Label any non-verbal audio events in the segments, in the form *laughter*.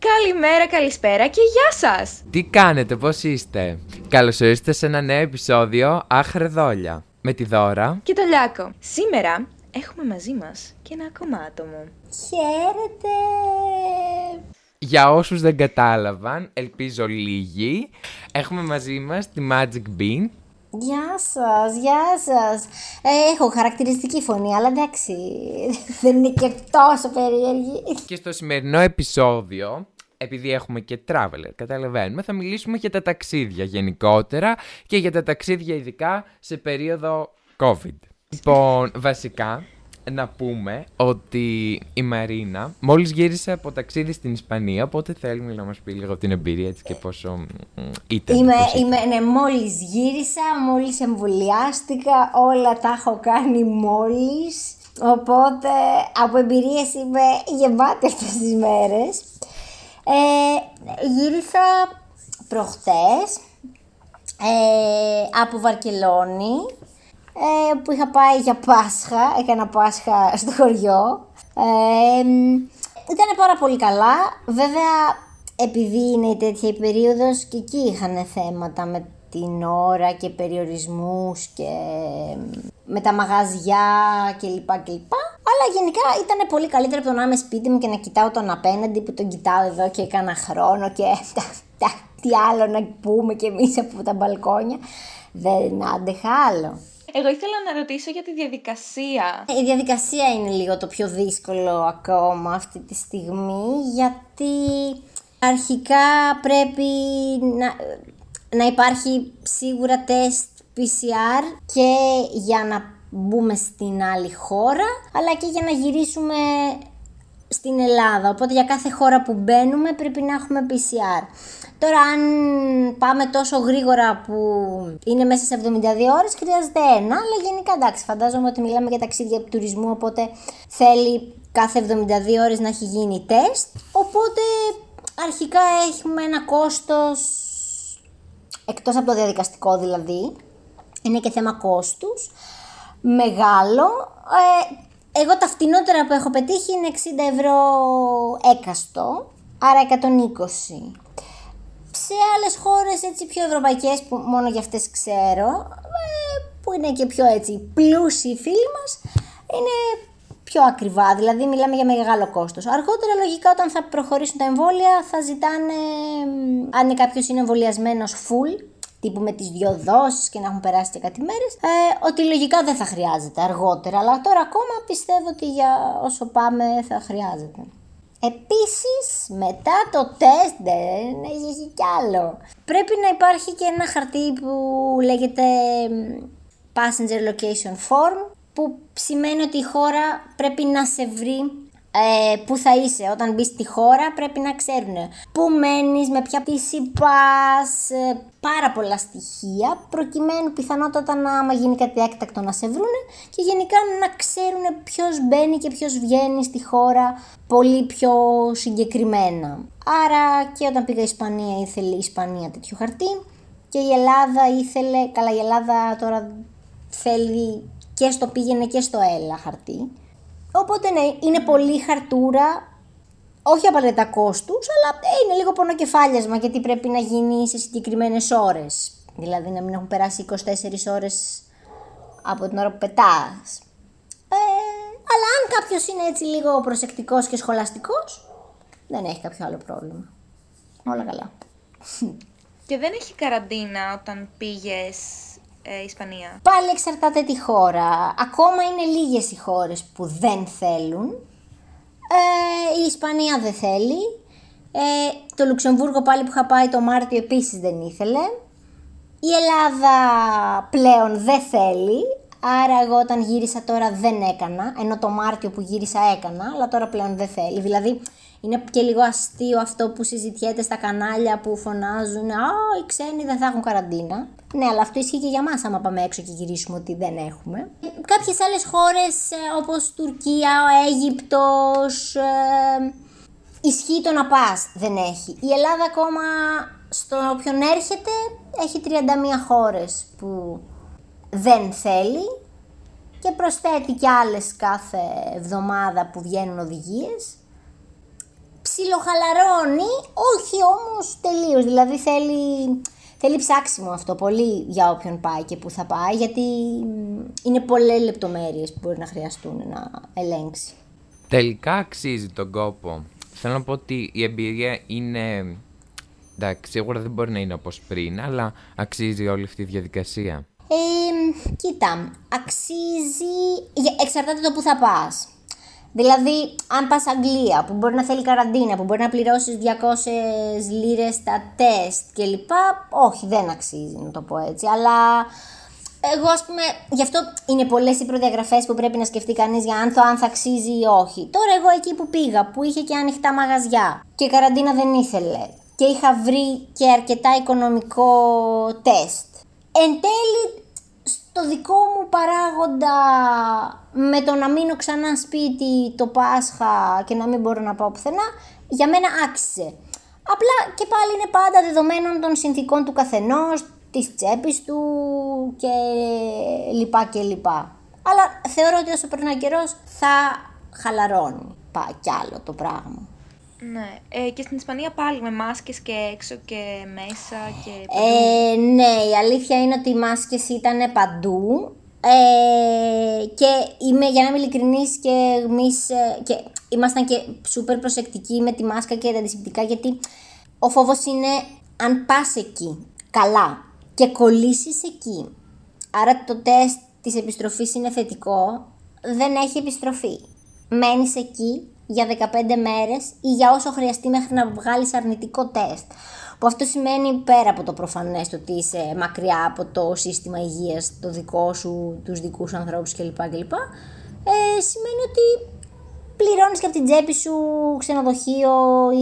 Καλημέρα, καλησπέρα και γεια σας! Τι κάνετε, πώς είστε; Καλώς ήρθατε σε ένα νέο επεισόδιο Άχρεδόλια με τη Δώρα Και το Λιάκο. Σήμερα έχουμε μαζί μας και ένα ακόμα άτομο. Χαίρετε! Για όσους δεν κατάλαβαν, ελπίζω λίγοι, έχουμε μαζί μας τη Magic Bean Γεια σας, γεια σας. Ε, έχω χαρακτηριστική φωνή, αλλά εντάξει, *laughs* δεν είναι και τόσο περίεργη. και στο σημερινό επεισόδιο, επειδή έχουμε και traveler, καταλαβαίνουμε, θα μιλήσουμε για τα ταξίδια γενικότερα και για τα ταξίδια ειδικά σε περίοδο COVID. Λοιπόν, βασικά, να πούμε ότι η Μαρίνα μόλις γύρισε από ταξίδι στην Ισπανία, οπότε θέλουμε να μας πει λίγο την εμπειρία έτσι και πόσο μ, ήταν. Είμαι, πώς ήταν. είμαι, ναι, μόλις γύρισα, μόλις εμβολιάστηκα, όλα τα έχω κάνει μόλις. Οπότε από εμπειρίες είμαι γεμάτη αυτές τις μέρες. Ε, γύρισα προχτές ε, από Βαρκελόνη ε, που είχα πάει για Πάσχα, έκανα Πάσχα στο χωριό. Ε, ήταν πάρα πολύ καλά. Βέβαια, επειδή είναι η τέτοια η περίοδος και εκεί είχαν θέματα με την ώρα και περιορισμούς και με τα μαγαζιά κλπ. κλπ. Αλλά γενικά ήταν πολύ καλύτερο από το να είμαι σπίτι μου και να κοιτάω τον απέναντι που τον κοιτάω εδώ και έκανα χρόνο και *laughs* τα, τα, τι άλλο να πούμε κι εμείς από τα μπαλκόνια. Δεν άντεχα άλλο. Εγώ ήθελα να ρωτήσω για τη διαδικασία. Η διαδικασία είναι λίγο το πιο δύσκολο ακόμα αυτή τη στιγμή γιατί αρχικά πρέπει να, να υπάρχει σίγουρα τεστ PCR και για να μπούμε στην άλλη χώρα αλλά και για να γυρίσουμε στην Ελλάδα. Οπότε για κάθε χώρα που μπαίνουμε πρέπει να έχουμε PCR. Τώρα αν πάμε τόσο γρήγορα που είναι μέσα σε 72 ώρες χρειάζεται ένα, αλλά γενικά εντάξει φαντάζομαι ότι μιλάμε για ταξίδια τουρισμού οπότε θέλει κάθε 72 ώρες να έχει γίνει τεστ. Οπότε αρχικά έχουμε ένα κόστος εκτός από το διαδικαστικό δηλαδή, είναι και θέμα κόστους, μεγάλο. Ε, εγώ τα φτηνότερα που έχω πετύχει είναι 60 ευρώ έκαστο, άρα 120. Σε άλλες χώρες έτσι πιο ευρωπαϊκές που μόνο για αυτές ξέρω, ε, που είναι και πιο έτσι πλούσιοι φίλοι μας, είναι πιο ακριβά, δηλαδή μιλάμε για μεγάλο κόστος. Αργότερα λογικά όταν θα προχωρήσουν τα εμβόλια θα ζητάνε, μ, αν κάποιος είναι εμβολιασμένος full, τύπου με τις δυο δόσεις και να έχουν περάσει και κάτι μέρες, ε, ότι λογικά δεν θα χρειάζεται αργότερα, αλλά τώρα ακόμα πιστεύω ότι για όσο πάμε θα χρειάζεται. Επίσης, μετά το τεστ δεν έχει κι άλλο. Πρέπει να υπάρχει και ένα χαρτί που λέγεται μ, Passenger Location Form, που σημαίνει ότι η χώρα πρέπει να σε βρει ε, που θα είσαι όταν μπεις στη χώρα πρέπει να ξέρουν πού μένεις, με ποια πτήση πας, ε, πάρα πολλά στοιχεία προκειμένου πιθανότατα να άμα γίνει κάτι έκτακτο να σε βρούνε και γενικά να ξέρουν ποιος μπαίνει και ποιος βγαίνει στη χώρα πολύ πιο συγκεκριμένα. Άρα και όταν πήγα Ισπανία ήθελε η Ισπανία τέτοιο χαρτί και η Ελλάδα ήθελε, καλά η Ελλάδα τώρα θέλει και στο πήγαινε και στο έλα χαρτί. Οπότε ναι, είναι πολύ χαρτούρα, όχι απαραίτητα κόστους, αλλά ε, είναι λίγο πονοκεφάλιασμα γιατί πρέπει να γίνει σε συγκεκριμένες ώρες. Δηλαδή να μην έχουν περάσει 24 ώρες από την ώρα που πετάς. Ε, αλλά αν κάποιος είναι έτσι λίγο προσεκτικός και σχολαστικός, δεν έχει κάποιο άλλο πρόβλημα. Όλα καλά. Και δεν έχει καραντίνα όταν πήγες ε, Ισπανία. Πάλι εξαρτάται τη χώρα. Ακόμα είναι λίγες οι χώρες που δεν θέλουν. Ε, η Ισπανία δεν θέλει. Ε, το Λουξεμβούργο πάλι που είχα πάει το Μάρτιο επίσης δεν ήθελε. Η Ελλάδα πλέον δεν θέλει. Άρα εγώ όταν γύρισα τώρα δεν έκανα, ενώ το Μάρτιο που γύρισα έκανα, αλλά τώρα πλέον δεν θέλει. Δηλαδή είναι και λίγο αστείο αυτό που συζητιέται στα κανάλια που φωνάζουν «Α, οι ξένοι δεν θα έχουν καραντίνα». Ναι, αλλά αυτό ισχύει και για μας άμα πάμε έξω και γυρίσουμε ότι δεν έχουμε. Κάποιες άλλες χώρες ε, όπως Τουρκία, ο Αίγυπτος, ε, ισχύει το να πας, δεν έχει. Η Ελλάδα ακόμα στο όποιον έρχεται έχει 31 χώρες που δεν θέλει και προσθέτει και άλλες κάθε εβδομάδα που βγαίνουν οδηγίες. Ψιλοχαλαρώνει, όχι όμως τελείως. Δηλαδή θέλει, θέλει ψάξιμο αυτό πολύ για όποιον πάει και που θα πάει, γιατί είναι πολλές λεπτομέρειες που μπορεί να χρειαστούν να ελέγξει. Τελικά αξίζει τον κόπο. Θέλω να πω ότι η εμπειρία είναι... Εντάξει, σίγουρα δεν μπορεί να είναι όπως πριν, αλλά αξίζει όλη αυτή η διαδικασία. Ε, κοίτα, αξίζει, εξαρτάται το που θα πας. Δηλαδή, αν πας Αγγλία, που μπορεί να θέλει καραντίνα, που μπορεί να πληρώσεις 200 λίρες τα τεστ κλπ. Όχι, δεν αξίζει να το πω έτσι. Αλλά εγώ, ας πούμε, γι' αυτό είναι πολλές οι προδιαγραφές που πρέπει να σκεφτεί κανείς για αν το αν θα αξίζει ή όχι. Τώρα, εγώ εκεί που πήγα, που είχε και ανοιχτά μαγαζιά και καραντίνα δεν ήθελε και είχα βρει και αρκετά οικονομικό τεστ. Εν τέλει, στο δικό μου παράγοντα με το να μείνω ξανά σπίτι το Πάσχα και να μην μπορώ να πάω πουθενά, για μένα άξιζε. Απλά και πάλι είναι πάντα δεδομένων των συνθήκων του καθενός, της τσέπης του και λοιπά και λοιπά. Αλλά θεωρώ ότι όσο περνάει καιρός θα χαλαρώνει πά κι άλλο το πράγμα. Ναι. Ε, και στην Ισπανία πάλι με μάσκες και έξω και μέσα και Ε, ναι, η αλήθεια είναι ότι οι μάσκες ήταν παντού. Ε, και είμαι, για να είμαι ειλικρινής και εμείς ε, και ήμασταν και σούπερ προσεκτικοί με τη μάσκα και τα αντισηπτικά γιατί ο φόβος είναι αν πας εκεί καλά και κολλήσεις εκεί άρα το τεστ της επιστροφής είναι θετικό δεν έχει επιστροφή μένεις εκεί για 15 μέρες ή για όσο χρειαστεί μέχρι να βγάλεις αρνητικό τεστ. Που αυτό σημαίνει πέρα από το προφανές το ότι είσαι μακριά από το σύστημα υγείας, το δικό σου, τους δικούς ανθρώπους κλπ. κλπ. Ε, σημαίνει ότι πληρώνεις και από την τσέπη σου ξενοδοχείο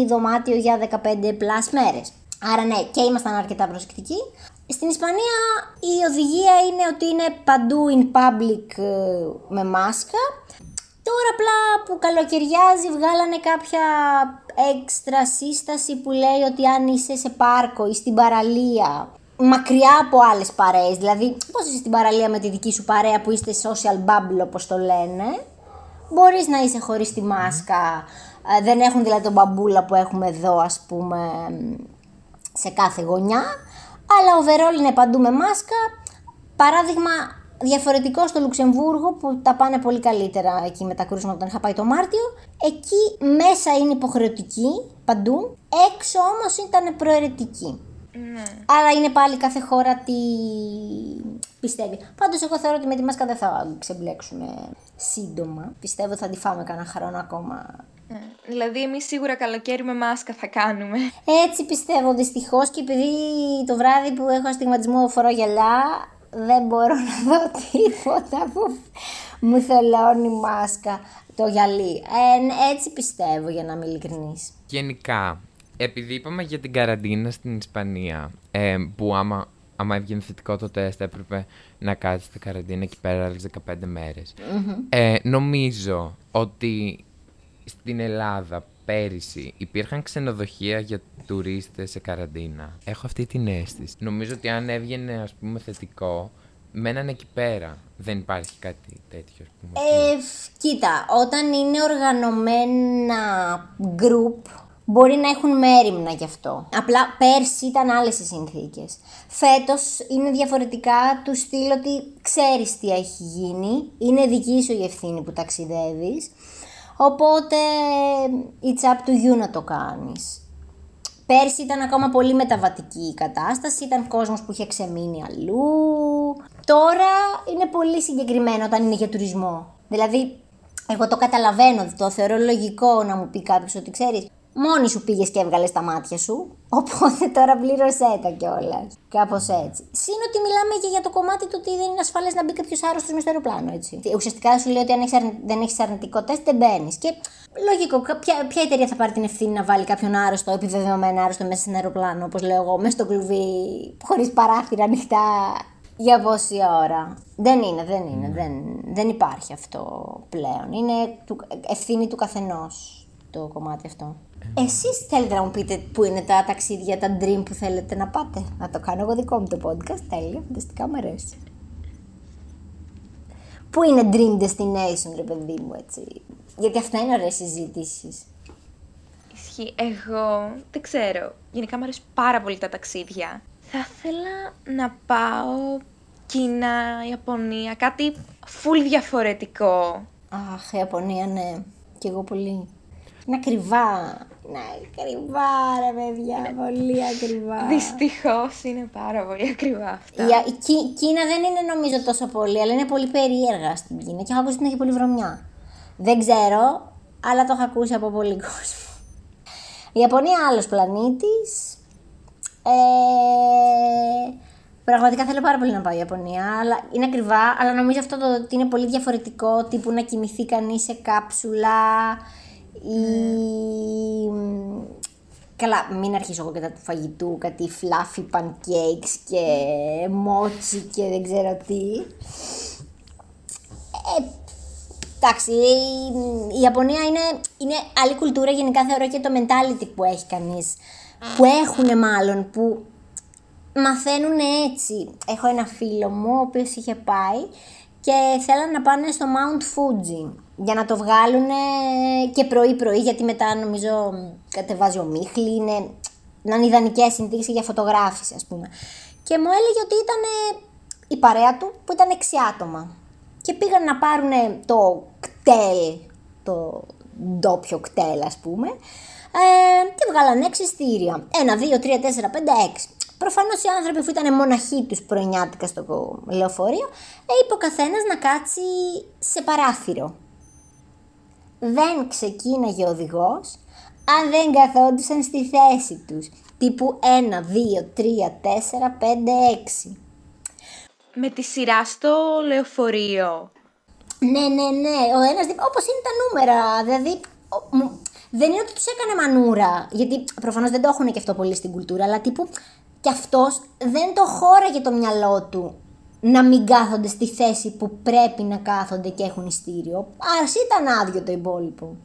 ή δωμάτιο για 15 πλάς μέρες. Άρα ναι, και ήμασταν αρκετά προσεκτικοί. Στην Ισπανία η οδηγία είναι ότι είναι παντού in public ε, με μάσκα Τώρα απλά που καλοκαιριάζει βγάλανε κάποια έξτρα σύσταση που λέει ότι αν είσαι σε πάρκο ή στην παραλία μακριά από άλλες παρέες, δηλαδή πώς είσαι στην παραλία με τη δική σου παρέα που είστε social bubble όπως το λένε, μπορείς να είσαι χωρίς τη μάσκα, ε, δεν έχουν δηλαδή τον μπαμπούλα που έχουμε εδώ ας πούμε σε κάθε γωνιά, αλλά ο overall είναι παντού με μάσκα, παράδειγμα Διαφορετικό στο Λουξεμβούργο που τα πάνε πολύ καλύτερα εκεί με τα κρούσματα όταν είχα πάει το Μάρτιο. Εκεί μέσα είναι υποχρεωτική παντού, έξω όμως ήταν προαιρετική. Ναι. Άρα είναι πάλι κάθε χώρα τι πιστεύει. Πάντως εγώ θεωρώ ότι με τη μάσκα δεν θα ξεμπλέξουμε σύντομα. Πιστεύω θα τη φάμε κανένα χρόνο ακόμα. Ναι. Δηλαδή εμείς σίγουρα καλοκαίρι με μάσκα θα κάνουμε. Έτσι πιστεύω δυστυχώς και επειδή το βράδυ που έχω αστιγματισμό φορώ γυαλιά, δεν μπορώ να *laughs* δω τίποτα που μου θελώνει μάσκα το γυαλί. Ε, έτσι πιστεύω για να είμαι ειλικρινής. Γενικά, επειδή είπαμε για την καραντίνα στην Ισπανία, ε, που άμα, άμα έβγαινε θετικό το τεστ έπρεπε να κάτσετε καραντίνα εκεί πέρα άλλες 15 μερες Ε, νομίζω ότι στην Ελλάδα πέρυσι υπήρχαν ξενοδοχεία για τουρίστες σε καραντίνα. Έχω αυτή την αίσθηση. Νομίζω ότι αν έβγαινε ας πούμε θετικό, μέναν εκεί πέρα. Δεν υπάρχει κάτι τέτοιο, ας πούμε. Ε, κοίτα, όταν είναι οργανωμένα group, μπορεί να έχουν μέρημνα γι' αυτό. Απλά πέρσι ήταν άλλες οι συνθήκες. Φέτος είναι διαφορετικά του στυλ ότι ξέρεις τι έχει γίνει, είναι δική σου η ευθύνη που ταξιδεύεις Οπότε it's up to you να το κάνεις. Πέρσι ήταν ακόμα πολύ μεταβατική η κατάσταση, ήταν κόσμος που είχε ξεμείνει αλλού. Τώρα είναι πολύ συγκεκριμένο όταν είναι για τουρισμό. Δηλαδή, εγώ το καταλαβαίνω, το θεωρώ λογικό να μου πει κάποιος ότι ξέρεις, Μόνη σου πήγες και έβγαλες τα μάτια σου. Οπότε τώρα πλήρωσέ τα κιόλας. Κάπως έτσι. Συν ότι μιλάμε και για το κομμάτι του ότι δεν είναι ασφαλές να μπει κάποιος άρρωστος με στο αεροπλάνο, έτσι. Ουσιαστικά σου λέει ότι αν έχεις δεν έχεις αρνητικό τεστ, δεν μπαίνεις. Και λογικό, ποια, ποια εταιρεία θα πάρει την ευθύνη να βάλει κάποιον άρρωστο, επιβεβαιωμένο άρρωστο μέσα σε ένα αεροπλάνο, όπως λέω εγώ, μέσα στο κλουβί, χωρίς παράθυρα ανοιχτά για πόση ώρα. Δεν είναι, δεν είναι. Δεν, δεν υπάρχει αυτό πλέον. Είναι ευθύνη του καθενός το κομμάτι αυτό. Εσείς θέλετε να μου πείτε πού είναι τα ταξίδια, τα dream που θέλετε να πάτε; Να το κάνω εγώ δικό μου το podcast. Τέλεια, φανταστικά μου αρέσει. Πού είναι dream destination, ρε παιδί μου, έτσι; Γιατί αυτά είναι ωραίες συζητήσεις. όχι, εγώ δεν ξέρω. Γενικά μου αρέσουν πάρα πολύ τα ταξίδια. Θα ήθελα να πάω Κίνα, Ιαπωνία, κάτι full διαφορετικό. Αχ, η Ιαπωνία, ναι. Κι εγώ πολύ. Είναι ακριβά. Είναι ακριβά, ρε παιδιά. Πολύ ακριβά. Δυστυχώς είναι πάρα πολύ ακριβά αυτά. Η, η Κι- Κίνα δεν είναι νομίζω τόσο πολύ, αλλά είναι πολύ περίεργα στην Κίνα και έχω ακούσει ότι είναι και πολύ βρωμιά. Δεν ξέρω, αλλά το έχω ακούσει από πολύ κόσμο. Η Ιαπωνία άλλος πλανήτης. Ε, πραγματικά θέλω πάρα πολύ να πάω η Ιαπωνία, αλλά είναι ακριβά, αλλά νομίζω αυτό το ότι είναι πολύ διαφορετικό, τύπου να κοιμηθεί κανείς σε κάψουλα ή... Καλά, μην αρχίσω εγώ κατά του φαγητού, κάτι fluffy pancakes και mochi και δεν ξέρω τι. Ε, εντάξει, η- η Ιαπωνία είναι, είναι άλλη κουλτούρα γενικά θεωρώ και το mentality που έχει κανείς. Που έχουν μάλλον, που μαθαίνουν έτσι. Έχω ένα φίλο μου, ο οποίος είχε πάει και θέλανε να πάνε στο Mount Fuji για να το βγάλουν και πρωί-πρωί, γιατί μετά νομίζω κατεβάζει ο Μίχλη, είναι, να είναι ιδανικές συνθήκες για φωτογράφηση ας πούμε. Και μου έλεγε ότι ήταν η παρέα του που ήταν 6 άτομα και πήγαν να πάρουν το κτέλ, το ντόπιο κτέλ ας πούμε ε, και βγάλανε 6 ειστήρια. 1, 2, 3, 4, 5, 6. Προφανώς οι άνθρωποι που ήταν μοναχοί τους πρωινιάτικα στο λεωφορείο, ε, είπε ο καθένας να κάτσει σε παράθυρο. Δεν ξεκίναγε ο οδηγός αν δεν καθόντουσαν στη θέση τους. Τύπου 1, 2, 3, 4, 5, 6. Με τη σειρά στο λεωφορείο. Ναι, ναι, ναι. Ο ένας όπως είναι τα νούμερα. Δηλαδή, ο- μου- δεν είναι ότι τους έκανε μανούρα. Γιατί προφανώς δεν το έχουν και αυτό πολύ στην κουλτούρα, αλλά τύπου κι αυτός δεν το χώραγε το μυαλό του να μην κάθονται στη θέση που πρέπει να κάθονται και έχουν ειστήριο. Α ήταν άδειο το υπόλοιπο.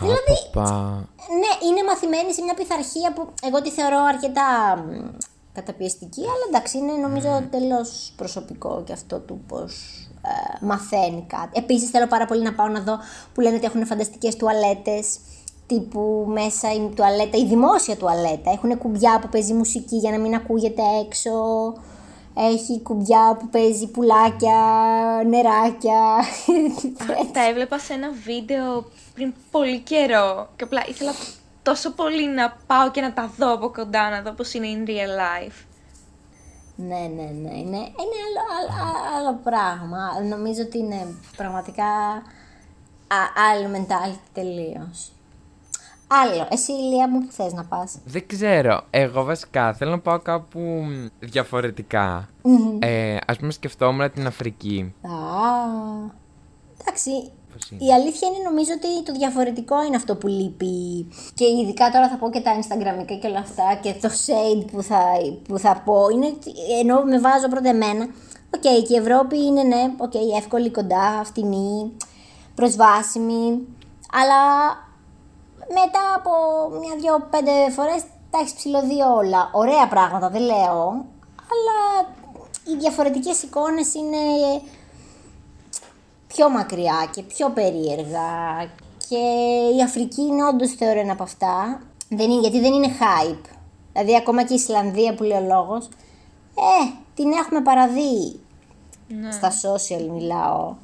Δηλαδή, Απαπα. ναι, είναι μαθημένη σε μια πειθαρχία που εγώ τη θεωρώ αρκετά μ, καταπιεστική, αλλά εντάξει, είναι νομίζω τελώς προσωπικό και αυτό του πώς ε, μαθαίνει κάτι. Επίσης θέλω πάρα πολύ να πάω να δω που λένε ότι έχουν φανταστικές τουαλέτες, τύπου μέσα η τουαλέτα, η δημόσια τουαλέτα. Έχουν κουμπιά που παίζει μουσική για να μην ακούγεται έξω. Έχει κουμπιά που παίζει πουλάκια, νεράκια. *laughs* Τα έβλεπα σε ένα βίντεο πριν πολύ καιρό και απλά ήθελα τόσο πολύ να πάω και να τα δω από κοντά, να δω πώς είναι in real life. Ναι, ναι, ναι. Είναι, είναι άλλο, άλλο, άλλο πράγμα. Νομίζω ότι είναι πραγματικά α, άλλο mentality τελείως. Άλλο. Εσύ, Ηλία μου, που θες να πας; Δεν ξέρω. Εγώ βασικά θέλω να πάω κάπου μ, διαφορετικά. Ε, ας πούμε σκεφτόμουν την Αφρική. Α, εντάξει. Πώς είναι; Η αλήθεια είναι νομίζω ότι το διαφορετικό είναι αυτό που λείπει. Και ειδικά τώρα θα πω και τα Instagramικά και όλα αυτά και το shade που θα, που θα πω. Είναι, ότι- ενώ με βάζω πρώτα εμένα. ΟΚ, και η Ευρώπη είναι ναι, ΟΚ, εύκολη, κοντά, φτηνή, προσβάσιμη. Αλλά μετά από μια-δυο πέντε φορές τα έχεις ψηλωδεί όλα. Ωραία πράγματα, δεν λέω. Αλλά οι διαφορετικές εικόνες είναι πιο μακριά και πιο περίεργα. Και η Αφρική είναι όντως θεωρώ ένα από αυτά. Δεν είναι, γιατί δεν είναι hype. Δηλαδή, ακόμα και η Ισλανδία που λέει ο λόγος, ε, την έχουμε παραδεί. Στα social μιλάω.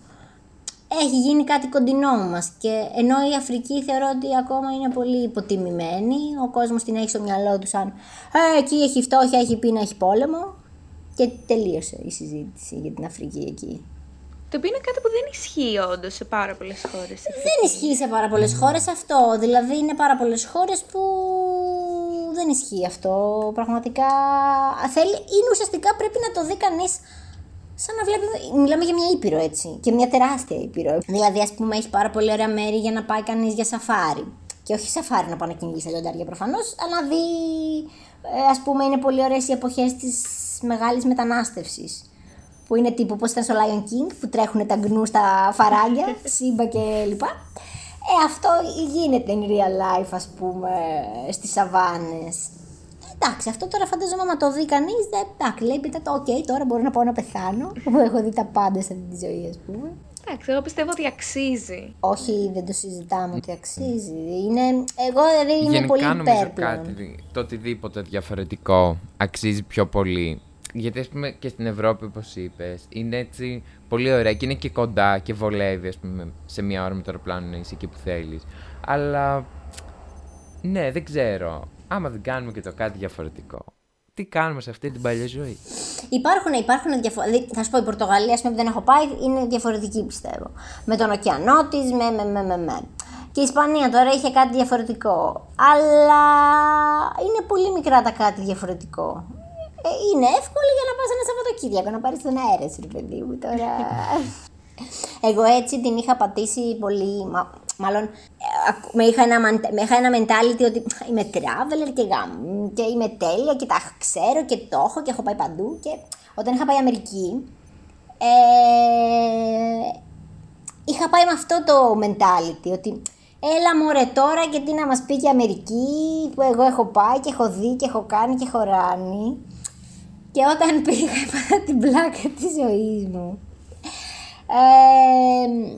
Έχει γίνει κάτι κοντινό μας. Και ενώ η Αφρική θεωρώ ότι ακόμα είναι πολύ υποτιμημένη, ο κόσμος την έχει στο μυαλό του σαν Ε, εκεί έχει φτώχεια, έχει πείνα, έχει πόλεμο. Και τελείωσε η συζήτηση για την Αφρική εκεί. Το οποίο είναι κάτι που δεν ισχύει όντως σε πάρα πολλές χώρες. Δεν ισχύει σε πάρα πολλές χώρες αυτό. Δηλαδή, είναι πάρα πολλές χώρες που δεν ισχύει αυτό. Πραγματικά θέλει, είναι ουσιαστικά πρέπει να το δει κανείς σαν να βλέπει. Μιλάμε για μια ήπειρο έτσι. Και μια τεράστια ήπειρο. Δηλαδή, ας πούμε, έχει πάρα πολύ ωραία μέρη για να πάει κανείς για σαφάρι. Και όχι σαφάρι να πάει να κυνηγήσει τα λιοντάρια προφανώς, αλλά να δει. Ε, ας πούμε, είναι πολύ ωραίες οι εποχές της μεγάλης μετανάστευσης. Που είναι τύπου όπως ήταν στο Lion King, που τρέχουν τα γκνού στα φαράγγια, *laughs* ζούμπα και λοιπά. Ε, αυτό γίνεται in real life, ας πούμε, στις σαβάνες. Εντάξει, αυτό τώρα φαντάζομαι άμα το δει κανείς. Εντάξει, λέει πείτε το, οκ, τώρα μπορώ να πάω να πεθάνω. Που έχω δει τα πάντα σε αυτή τη ζωή, ας πούμε. Εντάξει, εγώ πιστεύω ότι αξίζει. Όχι, δεν το συζητάμε ότι αξίζει. Είναι, εγώ δηλαδή είμαι Γενικά πολύ νομίζω υπέρ πλέον. κάτι, το οτιδήποτε διαφορετικό αξίζει πιο πολύ. Γιατί ας πούμε και στην Ευρώπη, όπως είπες, είναι έτσι πολύ ωραία και είναι και κοντά και βολεύει, ας πούμε, σε μία ώρα με το αεροπλάνο να είσαι εκεί που θέλεις. Αλλά, ναι, δεν ξέρω. Άμα δεν κάνουμε και το κάτι διαφορετικό, τι κάνουμε σε αυτή την παλιά ζωή; Υπάρχουν, υπάρχουν διαφορετικοί. Θα σου πω, η Πορτογαλία, ας πούμε, που δεν έχω πάει, είναι διαφορετική πιστεύω. Με τον ωκεανό της, με, με, με, με, με. Και η Ισπανία τώρα είχε κάτι διαφορετικό. Αλλά είναι πολύ μικρά τα κάτι διαφορετικό. Ε, είναι εύκολο για να πας ένα Σαββατοκύριακο, να πάρεις τον αέρα σου, ρε παιδί μου τώρα. *laughs* Εγώ έτσι την είχα πατήσει πολύ, μα- μάλλον ε, ακ- με είχα, ένα, μαν- με είχα ένα mentality ότι είμαι traveler και, γαμ, και είμαι τέλεια και τα ξέρω και το έχω και έχω πάει παντού και όταν είχα πάει Αμερική ε, είχα πάει με αυτό το mentality ότι έλα μωρέ τώρα και τι να μας πει και η Αμερική που εγώ έχω πάει και έχω δει και έχω κάνει και έχω ράνει και όταν πήγα *laughs* έπαθα την πλάκα της ζωής μου. Ε,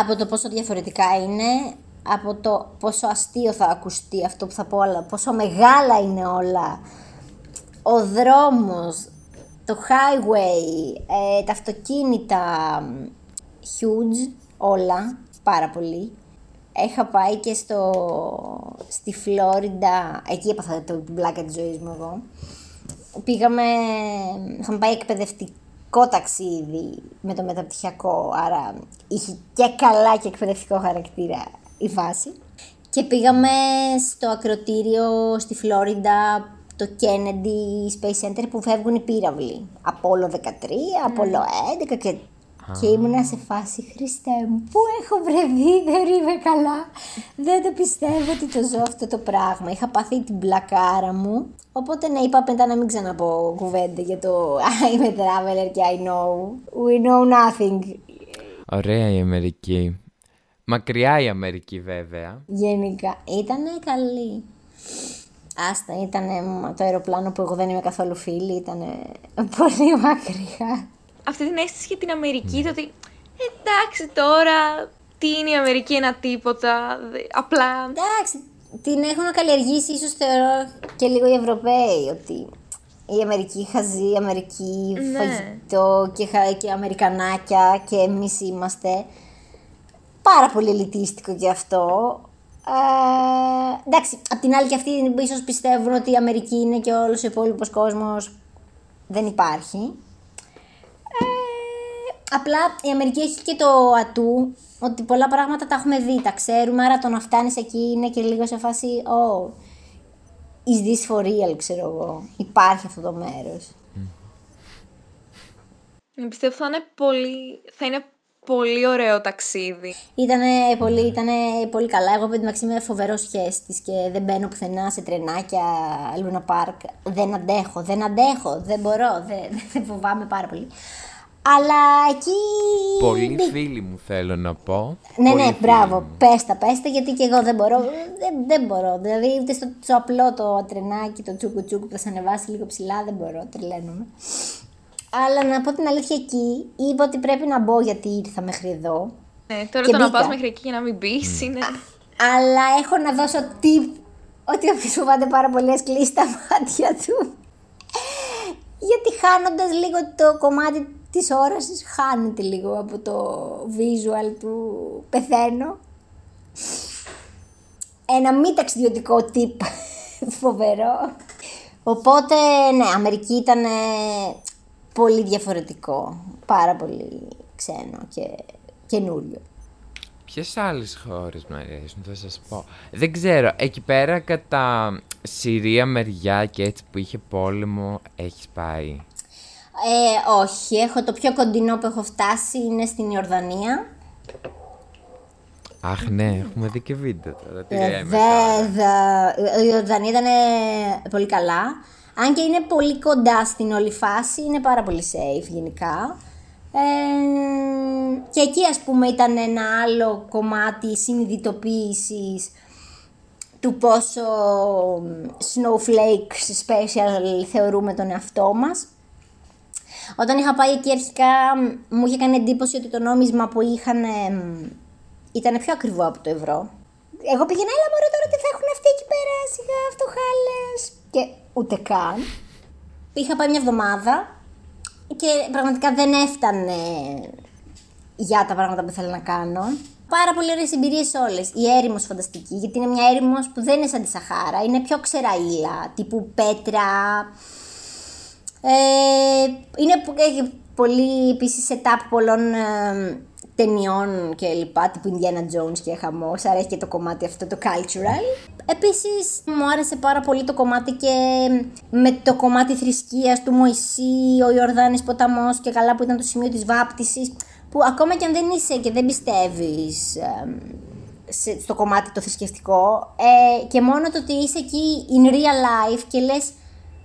από το πόσο διαφορετικά είναι, από το πόσο αστείο θα ακουστεί αυτό που θα πω, αλλά πόσο μεγάλα είναι όλα. Ο δρόμος, το highway, ε, τα αυτοκίνητα, huge, όλα, πάρα πολύ. Έχα πάει και στο, στη Φλόριντα, εκεί έπαθα το την πλάκα της ζωής μου εγώ. Πήγαμε, είχαμε πάει εκπαιδευτικό ταξίδι με το μεταπτυχιακό, άρα είχε και καλά και εκπαιδευτικό χαρακτήρα η φάση. Και πήγαμε στο ακροτήριο στη Φλόριντα, το Kennedy Space Center που φεύγουν οι πύραυλοι. Απόλο 13, Απόλο 11 και, και ήμουνα σε φάση Χριστέ μου, πού έχω βρεθεί, *laughs* δεν είμαι καλά. Δεν το πιστεύω ότι το ζω αυτό το πράγμα. Είχα πάθει την πλακάρα μου. Οπότε ναι, είπα μετά να μην ξαναπώ κουβέντα για το I'm a traveler και I know. We know nothing. Ωραία η Αμερική. Μακριά η Αμερική βέβαια. Γενικά. Ήτανε καλή. Άστα, ήταν το αεροπλάνο που εγώ δεν είμαι καθόλου φίλη, ήταν πολύ μακριά. Αυτή την αίσθηση για την Αμερική, το ότι εντάξει τώρα, τι είναι η Αμερική, ένα τίποτα, δε- απλά... Εντάξει, την έχουν καλλιεργήσει ίσως θεωρώ και λίγο οι Ευρωπαίοι, ότι η Αμερική χαζή, η Αμερική Ναι. φαγητό και, χα- και Αμερικανάκια και εμείς είμαστε. Πάρα πολύ ελιτίστικο και αυτό. Ε, εντάξει, απ' την άλλη και αυτοί ίσως πιστεύουν ότι η Αμερική είναι και όλος ο υπόλοιπος κόσμος δεν υπάρχει. Ε, απλά η Αμερική έχει και το ατού ότι πολλά πράγματα τα έχουμε δει, τα ξέρουμε, άρα το να φτάνεις εκεί είναι και λίγο σε φάση oh, is this for real, ξέρω εγώ. Υπάρχει αυτό το μέρος. Πιστεύω θα είναι πολύ, θα είναι πολύ ωραίο ταξίδι. Ήτανε πολύ, ήτανε πολύ καλά. Εγώ με την Μαξίμη είμαι φοβερός σχέστη και δεν μπαίνω πουθενά σε τρενάκια, Λούνα Πάρκ. Δεν αντέχω, δεν αντέχω, δεν μπορώ, δεν, *laughs* δεν φοβάμαι πάρα πολύ. Αλλά εκεί. Πολλοί μπήκα. φίλοι μου θέλω να πω. Ναι, Πολλοί ναι, φίλοι μπράβο. μου. Πέστα, πέστα, γιατί και εγώ δεν μπορώ. Δεν, δεν μπορώ. Δηλαδή, ούτε στο, στο απλό το τρενάκι, το τσούκου τσούκου που θα σε ανεβάσει λίγο ψηλά, δεν μπορώ. Τρελαίνομαι. Αλλά να πω την αλήθεια εκεί, είπα ότι πρέπει να μπω γιατί ήρθα μέχρι εδώ. Ναι, τώρα Και το να μπήκα. πας μέχρι εκεί και να μην μπεις είναι... Αλλά έχω να δώσω tip ότι όποιος φοβάται πάρα πολύ ας κλείσει τα μάτια του. Γιατί χάνοντας λίγο το κομμάτι της όρασης, χάνεται λίγο από το visual του πεθαίνω. Ένα μη ταξιδιωτικό tip *laughs* φοβερό. Οπότε, ναι, Αμερική ήταν ε, πολύ διαφορετικό. Πάρα πολύ ξένο και καινούριο. Ποιες άλλες χώρες μου αρέσουν, θα σας πω. Δεν ξέρω, εκεί πέρα κατά Συρία μεριά και έτσι που είχε πόλεμο, έχεις πάει; Ε, όχι, έχω το πιο κοντινό που έχω φτάσει είναι στην Ιορδανία. Αχ, ναι, έχουμε δει και βίντεο τώρα. Τι Ε, λέμε τώρα; βέβαια. Η Ιορδανία ήταν ε, πολύ καλά. Αν και είναι πολύ κοντά στην όλη φάση, είναι πάρα πολύ safe γενικά. Ε, και εκεί ας πούμε ήταν ένα άλλο κομμάτι συνειδητοποίησης του πόσο snowflakes special θεωρούμε τον εαυτό μας. Όταν είχα πάει εκεί αρχικά μου είχε κάνει εντύπωση ότι το νόμισμα που είχαν ήταν πιο ακριβό από το ευρώ. Εγώ πήγαινα, έλα μωρέ τώρα τι θα έχουν αυτοί εκεί πέρα, σιγά αυτό χάλες. Και ούτε καν. Είχα πάει μια εβδομάδα και πραγματικά δεν έφτανε για τα πράγματα που ήθελα να κάνω. Πάρα πολύ ωραίες εμπειρίες όλες. Η έρημος φανταστική, γιατί είναι μια έρημος που δεν είναι σαν τη Σαχάρα, είναι πιο ξεραίλα, τύπου πέτρα. Ε, είναι έχει πολύ επίσης setup πολλών ε, ταινιών και λοιπά, τύπου Indiana Jones και χαμό. Άρα έχει και το κομμάτι αυτό το cultural. Επίσης, μου άρεσε πάρα πολύ το κομμάτι και με το κομμάτι θρησκείας του Μωυσή, ο Ιορδάνης ποταμός και καλά που ήταν το σημείο της βάπτισης που ακόμα και αν δεν είσαι και δεν πιστεύεις στο κομμάτι το θρησκευτικό ε, και μόνο το ότι είσαι εκεί in real life και λες,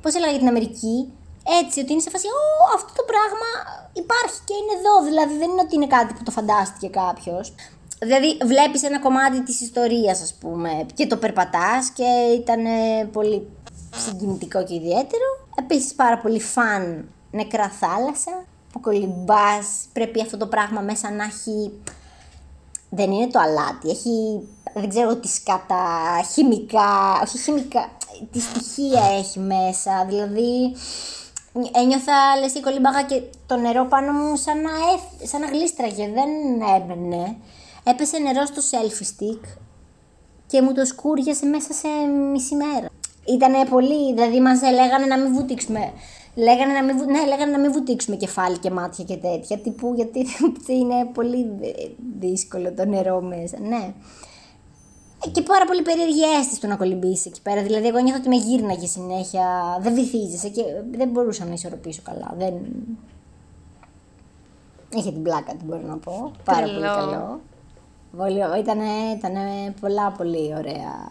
πώς έλεγα για την Αμερική, έτσι, ότι είναι σε φάση, Ω, αυτό το πράγμα υπάρχει και είναι εδώ. Δηλαδή δεν είναι ότι είναι κάτι που το φαντάστηκε κάποιος. Δηλαδή βλέπεις ένα κομμάτι της ιστορίας ας πούμε και το περπατάς και ήταν πολύ συγκινητικό και ιδιαίτερο. Επίσης πάρα πολύ φαν νεκρά θάλασσα που κολυμπάς, πρέπει αυτό το πράγμα μέσα να έχει... Δεν είναι το αλάτι, έχει, δεν ξέρω τι σκάτα, χημικά, όχι χημικά, τι στοιχεία έχει μέσα, δηλαδή ένιωθα λες και κολυμπάγα και το νερό πάνω μου σαν να, εφ, σαν να γλίστραγε, δεν έμπαινε. Έπεσε νερό στο selfie stick και μου το σκούριασε μέσα σε μισή μέρα. Ήτανε πολύ, δηλαδή μας λέγανε να μην βουτήξουμε Λέγανε να μην, ναι, λέγανε να μην βουτήξουμε κεφάλι και μάτια και τέτοια. Τύπου γιατί *laughs* είναι πολύ δύσκολο το νερό μέσα. Ναι. Ε, και πάρα πολύ περίεργη αίσθηση του να κολυμπήσει εκεί πέρα. Δηλαδή, εγώ νιώθω ότι με γύρναγε συνέχεια. Δεν βυθίζεσαι και δεν μπορούσα να ισορροπήσω καλά. Δεν... Είχε την πλάκα του, μπορώ να πω. Πάρα πολύ καλό. Ήταν, ήταν πολλά πολύ ωραία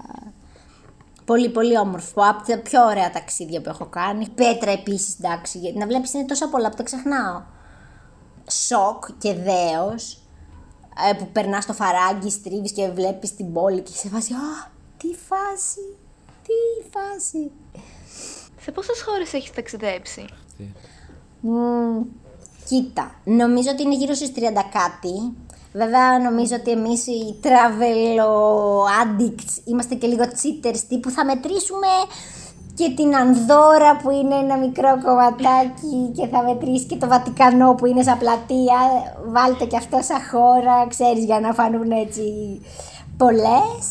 Πολύ, πολύ όμορφο. Από τα πιο ωραία ταξίδια που έχω κάνει. Πέτρα επίσης, εντάξει. Γιατί να βλέπεις είναι τόσα πολλά που τα ξεχνάω. Σοκ και δέος. Ε, που περνάς στο φαράγγι, στρίβεις και βλέπεις την πόλη και σε φάση. Α, τι φάση. Τι φάση. Σε πόσες χώρες έχεις ταξιδέψει, mm, Κοίτα, νομίζω ότι είναι γύρω στι 30 κάτι. Βέβαια νομίζω ότι εμείς οι travel addicts είμαστε και λίγο cheaters τύπου θα μετρήσουμε και την Ανδώρα που είναι ένα μικρό κομματάκι και θα μετρήσει και το Βατικανό που είναι σαν πλατεία. Βάλτε και αυτό σαν χώρα, ξέρεις, για να φανούν έτσι πολλές.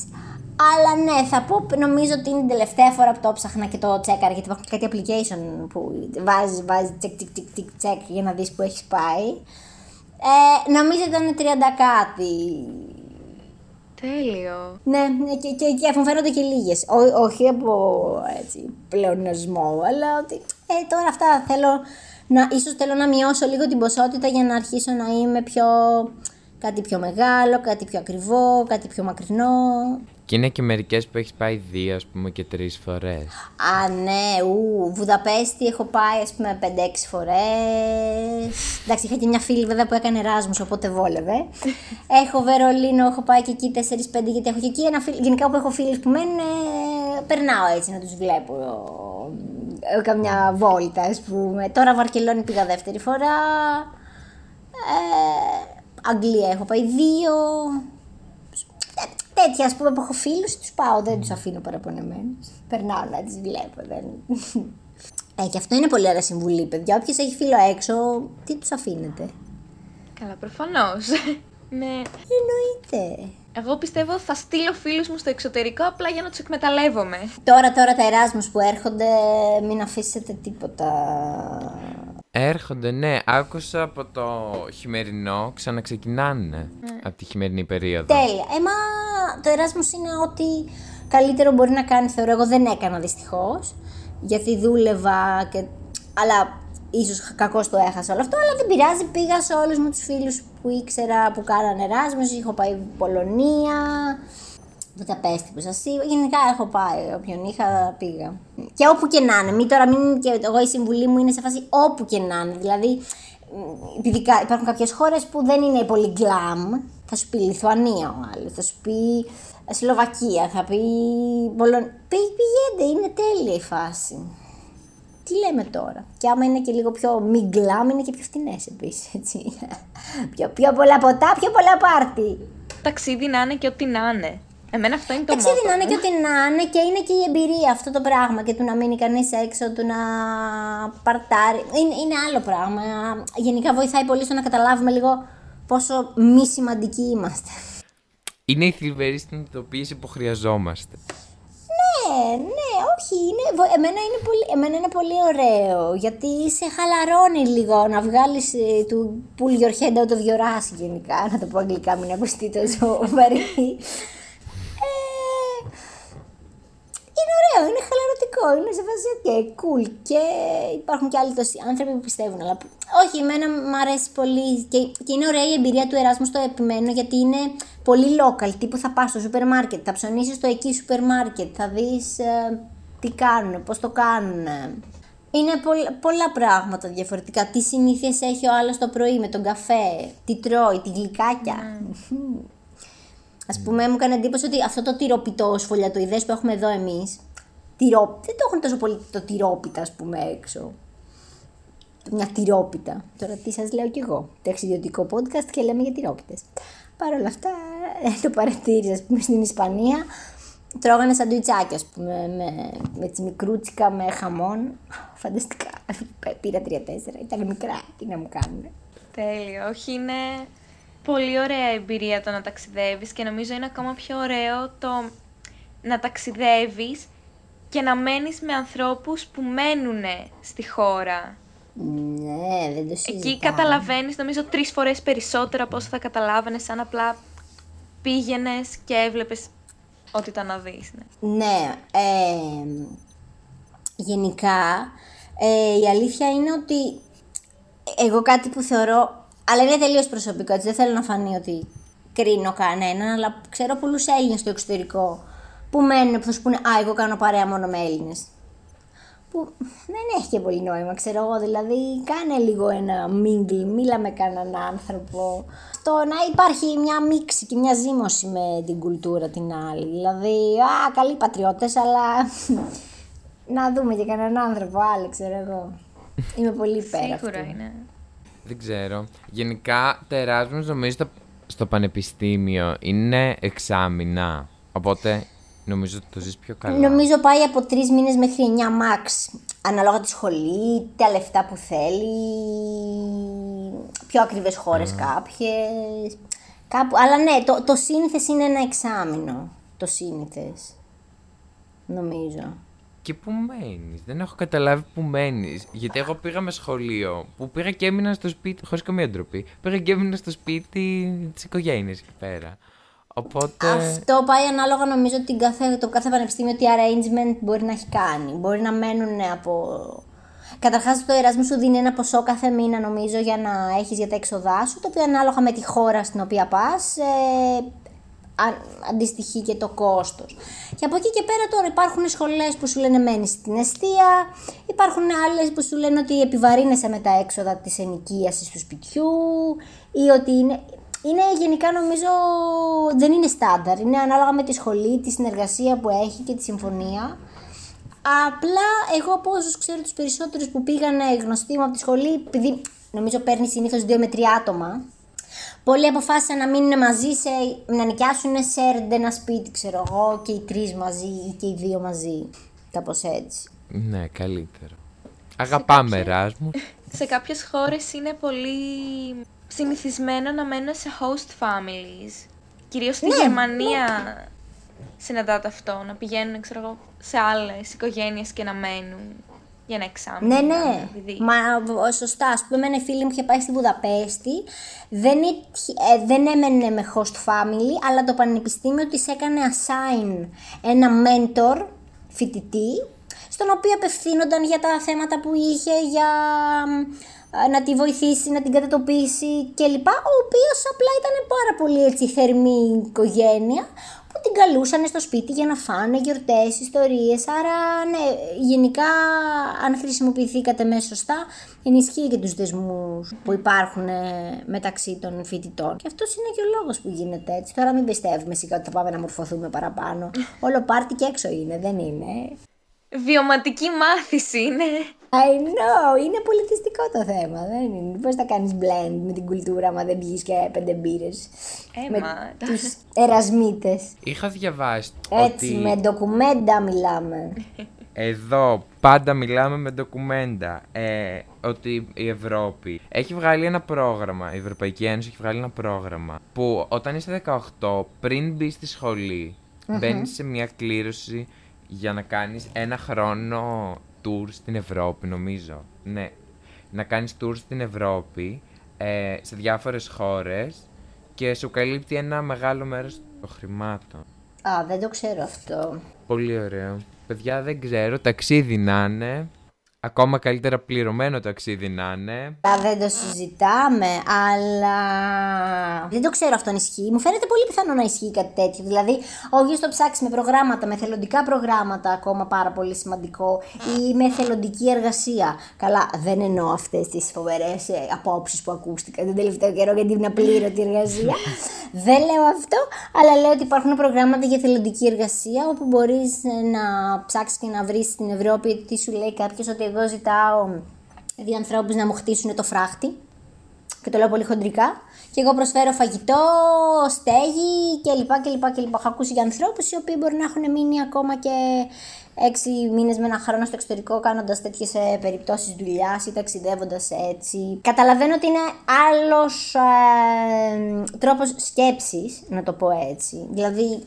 Αλλά ναι, θα πω, νομίζω ότι είναι την τελευταία φορά που το ψάχνα και το τσέκαρα, γιατί υπάρχουν κάτι application που βάζεις, βάζεις τσεκ, τσεκ, τσεκ, τσεκ, για να δεις που έχεις πάει. Ε, νομίζω ήταν 30 κάτι. Τέλειο. Ναι, ναι, και, και, και αφού φαίνονται και λίγες. Όχι από έτσι, πλεονασμό, αλλά ότι ε, τώρα αυτά θέλω να, ίσως θέλω να μειώσω λίγο την ποσότητα για να αρχίσω να είμαι πιο, κάτι πιο μεγάλο, κάτι πιο ακριβό, κάτι πιο μακρινό. Και είναι και μερικές που έχεις πάει δύο, ας πούμε, και τρεις φορές. Α, ναι, ου, Βουδαπέστη έχω πάει, ας πούμε, 5-6 φορές. Εντάξει, είχα και μια φίλη βέβαια που έκανε Εράσμου, οπότε βόλευε. *laughs* έχω Βερολίνο, έχω πάει και εκεί 4-5, γιατί έχω και εκεί ένα φίλο. Γενικά που έχω φίλους που μένουν, ε, περνάω έτσι να τους βλέπω. Ε, καμιά βόλτα, ας πούμε. Τώρα Βαρκελόνη πήγα δεύτερη φορά. Ε, Αγγλία έχω πάει δύο τέτοια, ας πούμε, που έχω φίλους, τους πάω, δεν τους αφήνω παραπονεμένους. Περνάω να τις βλέπω. Δεν... Ε, και αυτό είναι πολύ ωραία συμβουλή, παιδιά. Όποιος έχει φίλο έξω, τι τους αφήνετε; Καλά, προφανώς. *laughs* ναι. Εννοείται. Εγώ πιστεύω θα στείλω φίλους μου στο εξωτερικό απλά για να τους εκμεταλλεύομαι. Τώρα, τώρα τα εράσμου που έρχονται, μην αφήσετε τίποτα. Έρχονται, ναι. Άκουσα από το χειμερινό, ξαναξεκινάνε mm. από τη χειμερινή περίοδο. Τέλεια. Έμα το Εράσμος είναι ό,τι καλύτερο μπορεί να κάνει, θεωρώ. Εγώ δεν έκανα δυστυχώς. Γιατί δούλευα και. Αλλά ίσως κακώς το έχασα όλο αυτό. Αλλά δεν πειράζει. Πήγα σε όλους μου τους φίλους που ήξερα που κάνανε Εράσμος. Έχω πάει Πολωνία. Βουδαπέστη που σας είπα. Γενικά έχω πάει. Όποιον είχα πήγα. Και όπου και να είναι. Μην τώρα μην. Και εγώ η συμβουλή μου είναι σε φάση όπου και να είναι. Δηλαδή, επειδή υπάρχουν κάποιες χώρες που δεν είναι πολύ γκλαμ. Θα σου πει Λιθουανία ο άλλος. Θα σου πει ε, Σλοβακία. Θα πει. Πολων... Πηγαίνετε, είναι τέλεια η φάση. τι λέμε τώρα; Και άμα είναι και λίγο πιο μιγκλάμ, είναι και πιο φθηνέ επίσης. *laughs* πιο, πιο πολλά ποτά, πιο πολλά πάρτι. Ταξίδι να είναι και ό,τι να είναι. Εμένα αυτό είναι το Ταξίδι μότο να είναι μου. και ό,τι να είναι και είναι και η εμπειρία αυτό το πράγμα και του να μείνει κανείς έξω, του να παρτάρει. Είναι, είναι άλλο πράγμα. Γενικά βοηθάει πολύ στο να καταλάβουμε λίγο πόσο μη σημαντικοί είμαστε. Είναι η θλιβερή συνειδητοποίηση που χρειαζόμαστε. Ναι, ναι, όχι, είναι, βο- εμένα, είναι πολύ, εμένα είναι πολύ ωραίο, γιατί σε χαλαρώνει λίγο να βγάλεις ε, του pull your head out of your ass γενικά, να το πω αγγλικά, μην ακουστεί τόσο *laughs* βαρύ. Ε, είναι ωραίο, είναι χαλαρωτικό, είναι σε φάση ok, cool και υπάρχουν και άλλοι τόσοι άνθρωποι που πιστεύουν, αλλά όχι, εμένα μου αρέσει πολύ και, και είναι ωραία η εμπειρία του Εράσμους στο επιμένω γιατί είναι πολύ local, τύπου θα πας στο σούπερ μάρκετ, θα ψωνίσεις στο εκεί σούπερ μάρκετ, θα δεις ε, τι κάνουν, πώς το κάνουν. Είναι πολλ- πολλά πράγματα διαφορετικά. Τι συνήθειες έχει ο άλλος το πρωί με τον καφέ, τι τρώει, τι γλυκάκια. Α πούμε, μου έκανε εντύπωση ότι αυτό το τυροπιτό σφολιατοειδές που έχουμε εδώ εμείς. Τυρό... Δεν το έχουν τόσο πολύ το τυρόπιτα, ας πούμε, έξω. Μια τυρόπιτα. Τώρα τι σας λέω κι εγώ. Ταξιδιωτικό podcast και λέμε για τυρόπιτες. Παρ' όλα αυτά, ε, το παρατήρησα, ας πούμε, στην Ισπανία. Τρώγανε σαντουιτσάκια, ας πούμε, με, με τσιμικρούτσικα, με χαμόν. Φανταστικά. Πήρα τρία-τέσσερα. Ήταν μικρά. Τι να μου κάνουν. Τέλειο. Όχι, είναι πολύ ωραία εμπειρία το να ταξιδεύεις και νομίζω είναι ακόμα πιο ωραίο το να ταξιδεύεις και να μένεις με ανθρώπους που μένουν στη χώρα. Ναι, δεν το συζητάω. Εκεί καταλαβαίνεις νομίζω τρεις φορές περισσότερο από όσο θα καταλάβαινες αν απλά πήγαινες και έβλεπες ό,τι ήταν να δεις. Ναι. Ναι, ε, γενικά ε, η αλήθεια είναι ότι εγώ κάτι που θεωρώ, αλλά είναι τελείως προσωπικό, έτσι δεν θέλω να φανεί ότι κρίνω κανέναν, αλλά ξέρω πολλούς Έλληνες στο εξωτερικό που μένουν, που θα σου πούνε «Α, εγώ κάνω παρέα μόνο με Έλληνες». Που δεν έχει και πολύ νόημα, ξέρω εγώ, δηλαδή κάνε λίγο ένα μίγκλ, μίλα με κανέναν άνθρωπο. Το να υπάρχει μια μίξη και μια ζήμωση με την κουλτούρα την άλλη. Δηλαδή, α, καλοί πατριώτες, αλλά *laughs* να δούμε και κανέναν άνθρωπο άλλο, ξέρω εγώ. Είμαι πολύ πέρα Σίγουρα αυτού. είναι. Δεν ξέρω. Γενικά, τα Erasmus νομίζω στο, στο πανεπιστήμιο είναι εξάμεινα. Οπότε νομίζω ότι το ζεις πιο καλά. Νομίζω πάει από τρεις μήνες μέχρι 9 max. Ανάλογα τη σχολή, τα λεφτά που θέλει, πιο ακριβές χώρες κάποιες. Κάπου, αλλά ναι, το, το σύνηθες είναι ένα εξάμεινο. Το σύνηθες. Νομίζω. Και πού μένεις; Δεν έχω καταλάβει πού μένεις. Γιατί εγώ πήγα με σχολείο που πήγα και έμεινα στο σπίτι, χωρίς καμία ντροπή. Πήγα και έμεινα στο σπίτι της οικογένειας εκεί πέρα. Οπότε... Αυτό πάει ανάλογα νομίζω την κάθε, το κάθε πανεπιστήμιο τι arrangement μπορεί να έχει κάνει. Μπορεί να μένουν από... Καταρχάς το Erasmus σου δίνει ένα ποσό κάθε μήνα νομίζω για να έχεις για τα έξοδά σου, το οποίο ανάλογα με τη χώρα στην οποία πας ε, αν- αντιστοιχεί και το κόστος. Και από εκεί και πέρα τώρα υπάρχουν σχολές που σου λένε μένεις στην αιστεία, υπάρχουν άλλες που σου λένε ότι επιβαρύνεσαι με τα έξοδα της ενοικίασης του σπιτιού ή ότι είναι... Είναι γενικά νομίζω δεν είναι στάνταρ, είναι ανάλογα με τη σχολή, τη συνεργασία που έχει και τη συμφωνία. Απλά εγώ από όσους ξέρω τους περισσότερους που πήγανε γνωστοί μου από τη σχολή, επειδή νομίζω παίρνει συνήθως δύο με τρία άτομα, Πολλοί αποφάσισαν να μείνουν μαζί, σε, να νοικιάσουν σε ένα σπίτι, ξέρω εγώ, και οι τρεις μαζί ή και οι δύο μαζί. Κάπως έτσι. Ναι, καλύτερο. Αγαπάμε Erasmus. Σε κάποιες χώρες είναι πολύ συνηθισμένο να μένουν σε host families. Κυρίως στη Ναι, Γερμανία συναντάται αυτό, να πηγαίνουν ξέρω εγώ, σε άλλες οικογένειες και να μένουν για ένα εξάμεινο. Ναι, να ναι. είναι παιδί. Μα β- σωστά. Α πούμε, ένα φίλη μου είχε πάει στη Βουδαπέστη. Δεν, έτυχε- ε, δεν έμενε με host family, αλλά το πανεπιστήμιο της έκανε assign ένα mentor φοιτητή, στον οποίο απευθύνονταν για τα θέματα που είχε, για μ, να τη βοηθήσει, να την κατατοπίσει κλπ. Ο οποίος απλά ήταν πάρα πολύ έτσι θερμή οικογένεια που την καλούσαν στο σπίτι για να φάνε γιορτές, ιστορίες. Άρα, ναι, γενικά, αν χρησιμοποιηθεί κατά μέσα σωστά, ενισχύει και τους δεσμούς που υπάρχουν ε, μεταξύ των φοιτητών. Και αυτός είναι και ο λόγος που γίνεται έτσι. Τώρα μην πιστεύουμε σιγά ότι θα πάμε να μορφωθούμε παραπάνω. Όλο πάρτι και έξω είναι, δεν είναι. Βιωματική μάθηση είναι. I know, είναι πολιτιστικό το θέμα, δεν είναι. Πώς θα κάνεις blend με την κουλτούρα άμα δεν πιείς και πέντε μπύρες; Ε, με μα, τους ερασμίτες. Είχα διαβάσει Έτσι, ότι με ντοκουμέντα μιλάμε. εδώ πάντα μιλάμε με ντοκουμέντα. Ε, ότι η Ευρώπη έχει βγάλει ένα πρόγραμμα, η Ευρωπαϊκή Ένωση έχει βγάλει ένα πρόγραμμα που όταν είσαι 18, πριν μπεις στη σχολή, μπαίνεις σε μια κλήρωση για να κάνεις ένα χρόνο tour στην Ευρώπη, νομίζω. Ναι, να κάνεις tour στην Ευρώπη, ε, σε διάφορες χώρες και σου καλύπτει ένα μεγάλο μέρος των χρημάτων. Α, δεν το ξέρω αυτό. Πολύ ωραίο. Παιδιά, δεν ξέρω, ταξίδι να είναι. Ακόμα καλύτερα πληρωμένο ταξίδι να είναι. Α, δεν το συζητάμε, αλλά δεν το ξέρω αυτό αν ισχύει. Μου φαίνεται πολύ πιθανό να ισχύει κάτι τέτοιο. Δηλαδή, όχι το ψάξει με προγράμματα, με θελοντικά προγράμματα, ακόμα πάρα πολύ σημαντικό, ή με θελοντική εργασία. Καλά, δεν εννοώ αυτές τις φοβερές απόψεις που ακούστηκαν τον τελευταίο καιρό για την απλήρωτη εργασία. *laughs* δεν λέω αυτό, αλλά λέω ότι υπάρχουν προγράμματα για θελοντική εργασία όπου μπορείς να ψάξεις και να βρεις στην Ευρώπη τι σου λέει κάποιος ότι εγώ ζητάω δύο ανθρώπους να μου χτίσουν το φράχτη. Και το λέω πολύ χοντρικά. Και εγώ προσφέρω φαγητό, στέγη κλπ. κλπ, κλπ. Έχω ακούσει για ανθρώπους οι οποίοι μπορεί να έχουν μείνει ακόμα και έξι μήνες με ένα χρόνο στο εξωτερικό κάνοντας τέτοιες περιπτώσεις δουλειάς ή ταξιδεύοντας έτσι. Καταλαβαίνω ότι είναι άλλος ε, τρόπος σκέψης, να το πω έτσι. Δηλαδή,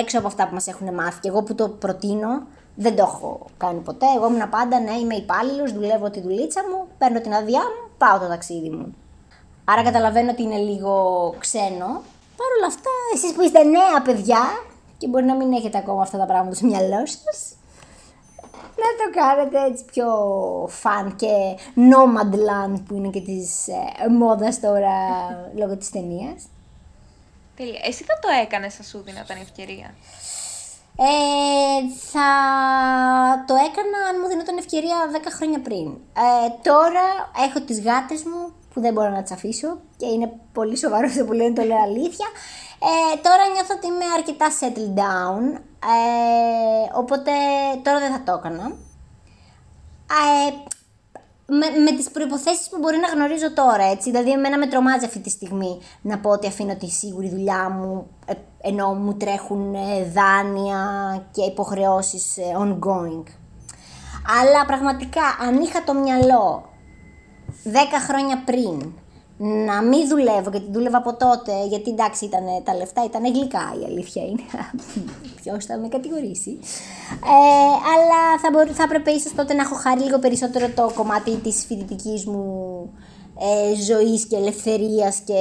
έξω από αυτά που μας έχουν μάθει. Και εγώ που το προτείνω, δεν το έχω κάνει ποτέ. Εγώ ήμουν πάντα, ναι, είμαι υπάλληλος, δουλεύω τη δουλίτσα μου, παίρνω την αδειά μου, πάω το ταξίδι μου. Άρα καταλαβαίνω ότι είναι λίγο ξένο. Παρ' όλα αυτά, εσείς που είστε νέα παιδιά και μπορεί να μην έχετε ακόμα αυτά τα πράγματα στο μυαλό σας. να το κάνετε έτσι πιο φαν και Nomadland που είναι και της ε, μόδας τώρα λόγω της ταινίας. Τέλεια. Εσύ θα το έκανες, θα σου δίνει όταν η ευκαιρία. Ε, θα το έκανα αν μου δίνονταν ευκαιρία 10 χρόνια πριν. Ε, τώρα έχω τις γάτες μου που δεν μπορώ να τις αφήσω και είναι πολύ σοβαρό αυτό που λένε, το λέω αλήθεια. Ε, τώρα νιώθω ότι είμαι αρκετά settled down, ε, οπότε τώρα δεν θα το έκανα. Ε, με, με τις προϋποθέσεις που μπορεί να γνωρίζω τώρα, έτσι. Δηλαδή, εμένα με τρομάζει αυτή τη στιγμή να πω ότι αφήνω τη σίγουρη δουλειά μου, ε, ενώ μου τρέχουν ε, δάνεια και υποχρεώσεις ε, ongoing. Αλλά πραγματικά, αν είχα το μυαλό 10 χρόνια πριν να μην δουλεύω, γιατί δούλευα από τότε, γιατί εντάξει ήταν, τα λεφτά ήταν γλυκά η αλήθεια είναι, *laughs* ποιος θα με κατηγορήσει. Ε, αλλά θα, μπορ, θα έπρεπε ίσως τότε να έχω χάρη λίγο περισσότερο το κομμάτι της φοιτητικής μου ε, ζωής και ελευθερίας και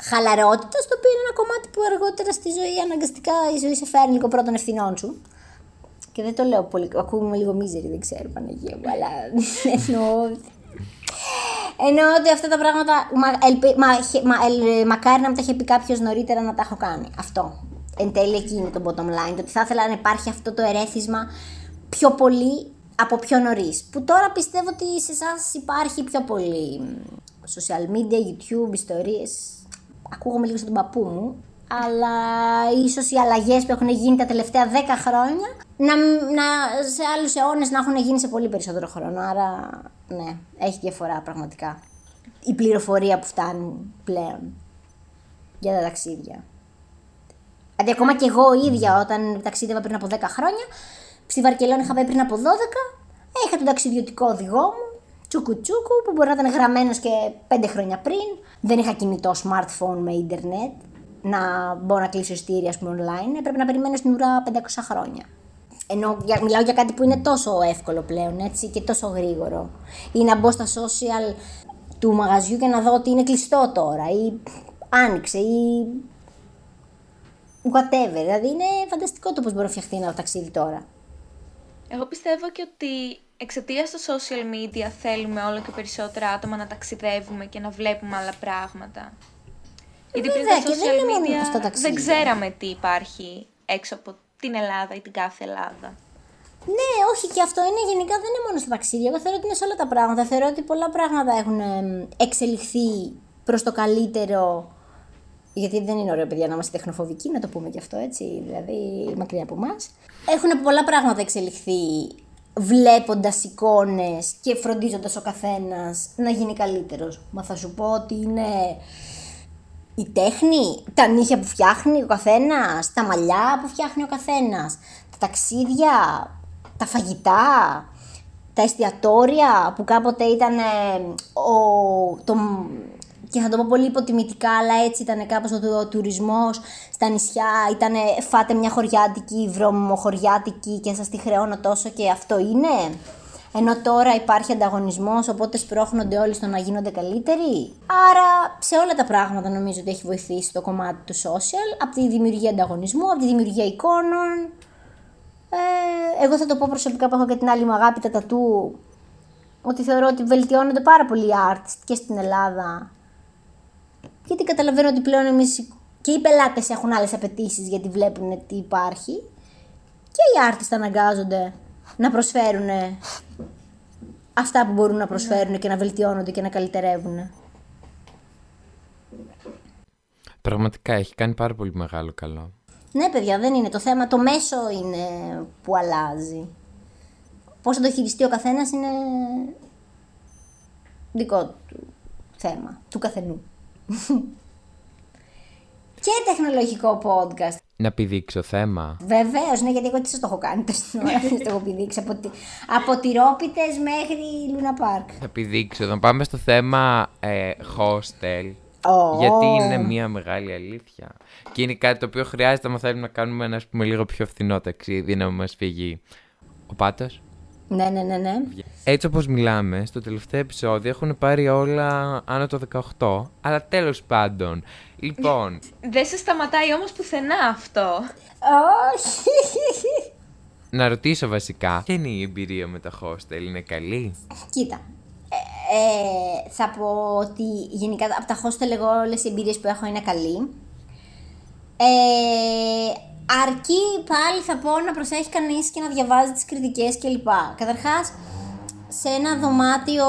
χαλαρότητας, το οποίο είναι ένα κομμάτι που αργότερα στη ζωή αναγκαστικά η ζωή σε φέρνει λίγο πρώτων ευθυνών σου. Και δεν το λέω πολύ, ακούγομαι λίγο μίζερη, δεν ξέρω Παναγία μου, αλλά *laughs* εννοώ Εννοώ ότι αυτά τα πράγματα. Μα, ελπι, μα, μα, ελ, μακάρι να μου τα είχε πει κάποιος νωρίτερα να τα έχω κάνει. Αυτό. Εν τέλει εκεί είναι το bottom line. Το ότι θα ήθελα να υπάρχει αυτό το ερέθισμα πιο πολύ από πιο νωρίς. Που τώρα πιστεύω ότι σε εσάς υπάρχει πιο πολύ. Social media, YouTube, ιστορίε. Ακούγομαι λίγο στον παππού μου αλλά ίσως οι αλλαγές που έχουν γίνει τα τελευταία 10 χρόνια να, να, σε άλλους αιώνες να έχουν γίνει σε πολύ περισσότερο χρόνο. Άρα, ναι, έχει διαφορά πραγματικά. Η πληροφορία που φτάνει πλέον για τα ταξίδια. Δηλαδή, ακόμα και εγώ ίδια όταν ταξίδευα πριν από 10 χρόνια, στη Βαρκελόνη είχα πάει πριν από 12, είχα τον ταξιδιωτικό οδηγό μου, τσούκου τσούκου, που μπορεί να ήταν γραμμένος και 5 χρόνια πριν. Δεν είχα κινητό smartphone με ίντερνετ να μπορώ να κλείσω ειστήρια πούμε, online, έπρεπε να περιμένω στην ουρά 500 χρόνια. Ενώ για, μιλάω για κάτι που είναι τόσο εύκολο πλέον έτσι, και τόσο γρήγορο. Ή να μπω στα social του μαγαζιού και να δω ότι είναι κλειστό τώρα ή άνοιξε ή whatever. Δηλαδή είναι φανταστικό το πώς μπορεί να φτιαχτεί ένα ταξίδι τώρα. Εγώ πιστεύω και ότι εξαιτίας του social media θέλουμε όλο και περισσότερα άτομα να ταξιδεύουμε και να βλέπουμε άλλα πράγματα. Γιατί πριν τα social media δεν ξέραμε τι υπάρχει έξω από την Ελλάδα ή την κάθε Ελλάδα. Ναι, όχι και αυτό είναι γενικά δεν είναι μόνο στα ταξίδια. Εγώ θεωρώ ότι είναι σε όλα τα πράγματα. Θεωρώ ότι πολλά πράγματα έχουν εξελιχθεί προς το καλύτερο γιατί δεν είναι ωραίο παιδιά να είμαστε τεχνοφοβικοί, να το πούμε και αυτό έτσι, δηλαδή μακριά από εμάς. Έχουν πολλά πράγματα εξελιχθεί βλέποντας εικόνες και φροντίζοντας ο καθένας να γίνει καλύτερος. Μα θα σου πω ότι είναι η τέχνη, τα νύχια που φτιάχνει ο καθένας, τα μαλλιά που φτιάχνει ο καθένας, τα ταξίδια, τα φαγητά, τα εστιατόρια που κάποτε ήταν ο, το, και θα το πω πολύ υποτιμητικά, αλλά έτσι ήταν κάπως ο, ο τουρισμός στα νησιά, ήταν φάτε μια χωριάτικη, βρωμοχωριάτικη και σας τη χρεώνω τόσο και αυτό είναι. Ενώ τώρα υπάρχει ανταγωνισμός, οπότε σπρώχνονται όλοι στο να γίνονται καλύτεροι. Άρα σε όλα τα πράγματα νομίζω ότι έχει βοηθήσει το κομμάτι του social, από τη δημιουργία ανταγωνισμού, από τη δημιουργία εικόνων. Ε, εγώ θα το πω προσωπικά που έχω και την άλλη μου αγάπη τα τατού, ότι θεωρώ ότι βελτιώνονται πάρα πολύ οι artists και στην Ελλάδα γιατί καταλαβαίνω ότι πλέον εμείς και οι πελάτες έχουν άλλες απαιτήσεις γιατί βλέπουν τι υπάρχει. Και οι artists αναγκάζονται να προσφέρουν αυτά που μπορούν να προσφέρουν και να βελτιώνονται και να καλυτερεύουν. Πραγματικά έχει κάνει πάρα πολύ μεγάλο καλό. Ναι, παιδιά, δεν είναι το θέμα. Το μέσο είναι που αλλάζει. Πώς θα το χειριστεί ο καθένας είναι δικό του θέμα, του καθενού *laughs* και τεχνολογικό podcast. Να πηδήξω θέμα. Βεβαίως, ναι, γιατί εγώ τι σας το έχω κάνει τόση ώρα. *laughs* το έχω πηδήξει από, τη... από τυρόπιτες μέχρι Λούνα Πάρκ. Θα πηδήξω. Να πάμε στο θέμα ε, hostel. Oh. Γιατί είναι μια μεγάλη αλήθεια. Και είναι κάτι το οποίο χρειάζεται να θέλουμε να κάνουμε ένα πούμε, λίγο πιο φθηνό ταξίδι, να μας φύγει ο πάτος. Ναι, ναι, ναι, ναι. Έτσι όπως μιλάμε, στο τελευταίο επεισόδιο έχουν πάρει όλα άνω το 18, αλλά τέλος πάντων. Λοιπόν... Δεν σε σταματάει όμως πουθενά αυτό. Όχι. Να ρωτήσω βασικά, ποια είναι η εμπειρία με τα hostel, είναι καλή; Κοίτα, ε, ε, θα πω ότι γενικά από τα hostel εγώ όλες οι εμπειρίες που έχω είναι καλή. Ε, Αρκεί πάλι θα πω να προσέχει κανείς και να διαβάζει τις κριτικές κλπ. Καταρχάς, σε ένα δωμάτιο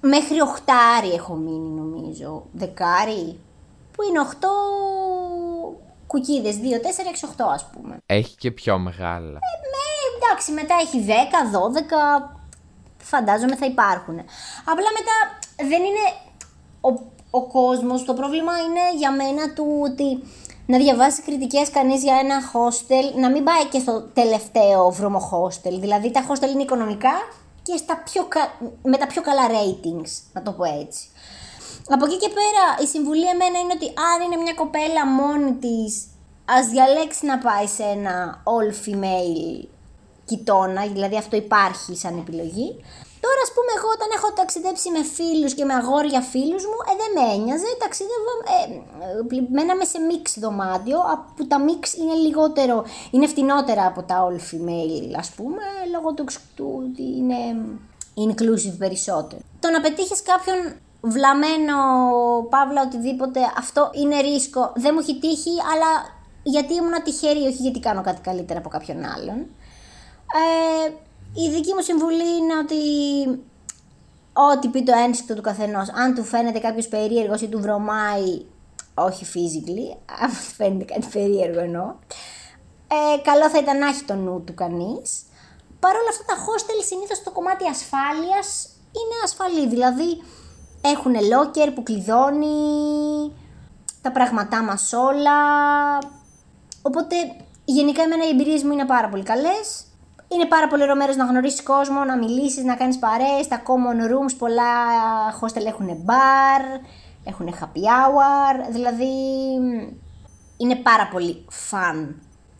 μέχρι οχτάρι έχω μείνει νομίζω, δεκάρι, που είναι οχτώ κουκίδες, δύο, τέσσερα, έξι, οχτώ ας πούμε. Έχει και πιο μεγάλα. Ε, με, εντάξει, μετά έχει δέκα, δώδεκα, φαντάζομαι θα υπάρχουν. Απλά μετά δεν είναι ο ο κόσμος, το πρόβλημα είναι για μένα του ότι να διαβάσει κριτικές κανείς για ένα hostel, να μην πάει και στο τελευταίο βρωμό hostel. Δηλαδή τα hostel είναι οικονομικά και στα πιο, με τα πιο καλά ratings, να το πω έτσι. Από εκεί και πέρα η συμβουλή εμένα είναι ότι αν είναι μια κοπέλα μόνη της, ας διαλέξει να πάει σε ένα all female κοιτώνα, δηλαδή αυτό υπάρχει σαν επιλογή. Τώρα, ας πούμε, εγώ όταν έχω ταξιδέψει με φίλους και με αγόρια φίλους μου, ε, δεν με ένοιαζε. Ταξίδευα. Ε, μέναμε σε mix δωμάτιο, που τα mix είναι λιγότερο. είναι φτηνότερα από τα all female, ας πούμε, λόγω του, του ότι είναι inclusive περισσότερο. Το να πετύχεις κάποιον βλαμμένο, παύλα, οτιδήποτε, αυτό είναι ρίσκο. Δεν μου έχει τύχει, αλλά γιατί ήμουν τυχερή, όχι γιατί κάνω κάτι καλύτερα από κάποιον άλλον. Ε, η δική μου συμβουλή είναι ότι ό,τι πει το ένστικτο του καθενός, αν του φαίνεται κάποιος περίεργος ή του βρωμάει, όχι physically, *laughs* αν του φαίνεται κάτι περίεργο εννοώ, ε, καλό θα ήταν να έχει το νου του κανείς. Παρ' όλα αυτά τα hostel συνήθως το κομμάτι ασφάλειας είναι ασφαλή, δηλαδή έχουν locker που κλειδώνει, τα πράγματά μας όλα, οπότε γενικά εμένα οι εμπειρίες μου είναι πάρα πολύ καλές. Είναι πάρα πολύ ωραίο μέρος να γνωρίσεις κόσμο, να μιλήσεις, να κάνεις παρέες. Τα common rooms, πολλά hostel έχουν bar, έχουν happy hour. Δηλαδή είναι πάρα πολύ fun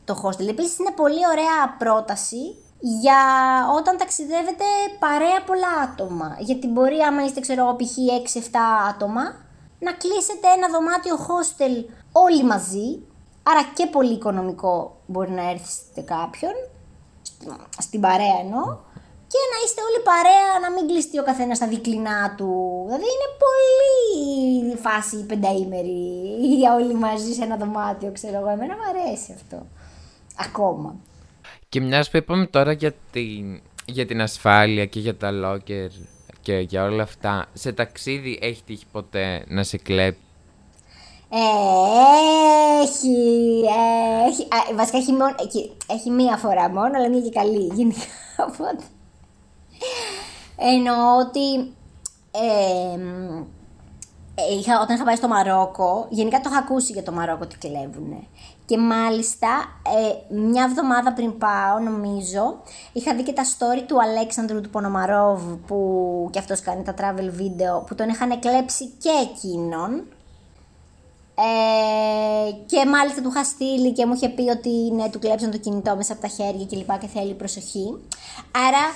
το hostel. Επίσης είναι πολύ ωραία πρόταση για όταν ταξιδεύετε παρέα πολλά άτομα. Γιατί μπορεί, άμα είστε, ξέρω π.χ. 6-7 άτομα, να κλείσετε ένα δωμάτιο hostel όλοι μαζί. Άρα και πολύ οικονομικό μπορεί να έρθετε κάποιον στην παρέα εννοώ, και να είστε όλοι παρέα, να μην κλειστεί ο καθένας στα δικλινά του. Δηλαδή είναι πολύ φάση πενταήμερη για όλοι μαζί σε ένα δωμάτιο, ξέρω εγώ. Εμένα μου αρέσει αυτό. Ακόμα. Και μιας που είπαμε τώρα για την, για την ασφάλεια και για τα locker και για όλα αυτά, σε ταξίδι έχει τύχει ποτέ να σε κλέψει; Έχει, έχει, α, βασικά έχει, μόνο, έχει, έχει μία φορά μόνο, αλλά μία και καλή γενικά, *laughs* οπότε. Εννοώ ότι ε, ε, είχα, όταν είχα πάει στο Μαρόκο, γενικά το είχα ακούσει για το Μαρόκο ότι κλέβουνε. Και μάλιστα ε, μια εβδομάδα πριν πάω, νομίζω, είχα δει και τα story του Αλέξανδρου του Πονομαρόβ, που και αυτός κάνει τα travel video, που τον είχαν κλέψει και εκείνον. Ε, και μάλιστα του είχα στείλει και μου είχε πει ότι ναι, του κλέψαν το κινητό μέσα από τα χέρια και λοιπά και θέλει προσοχή. Άρα